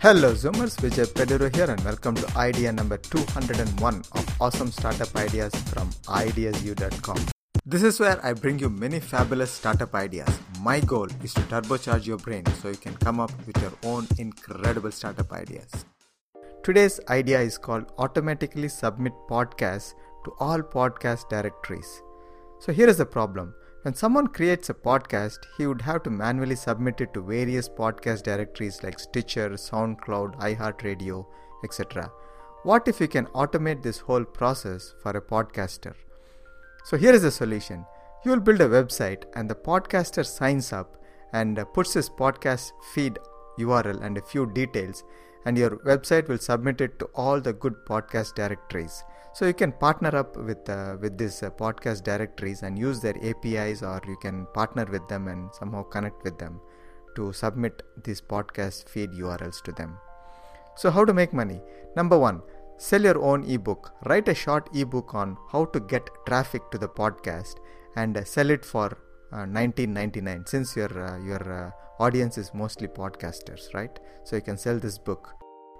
Hello Zoomers, Vijay Peduru here and welcome to idea number 201 of awesome startup ideas from ideasu.com. This is where I bring you many fabulous startup ideas. My goal is to turbocharge your brain so you can come up with your own incredible startup ideas. Today's idea is called automatically submit podcasts to all podcast directories. So here is the problem. When someone creates a podcast, he would have to manually submit it to various podcast directories like Stitcher, SoundCloud, iHeartRadio, etc. What if you can automate this whole process for a podcaster? So here is the solution. You will build a website and the podcaster signs up and puts his podcast feed URL and a few details and your website will submit it to all the good podcast directories. So you can partner up with uh, with these uh, podcast directories and use their apis or you can partner with them and somehow connect with them to submit these podcast feed urls to them. So how to make money? Number 1 sell your own ebook. Write a short ebook on how to get traffic to the podcast and uh, sell it for 1999 uh, since your uh, your uh, audience is mostly podcasters right so you can sell this book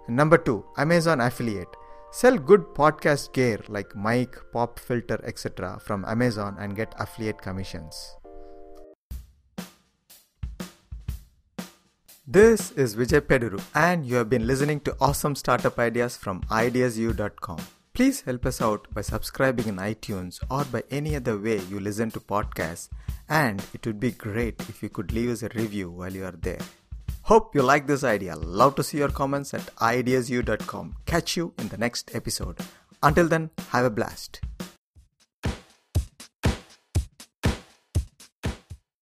number 2 amazon affiliate Sell good podcast gear like mic, pop filter, etc. from Amazon and get affiliate commissions. This is Vijay Peduru, and you have been listening to awesome startup ideas from ideasu.com. Please help us out by subscribing in iTunes or by any other way you listen to podcasts, and it would be great if you could leave us a review while you are there. Hope you like this idea. Love to see your comments at ideasu.com. Catch you in the next episode. Until then, have a blast.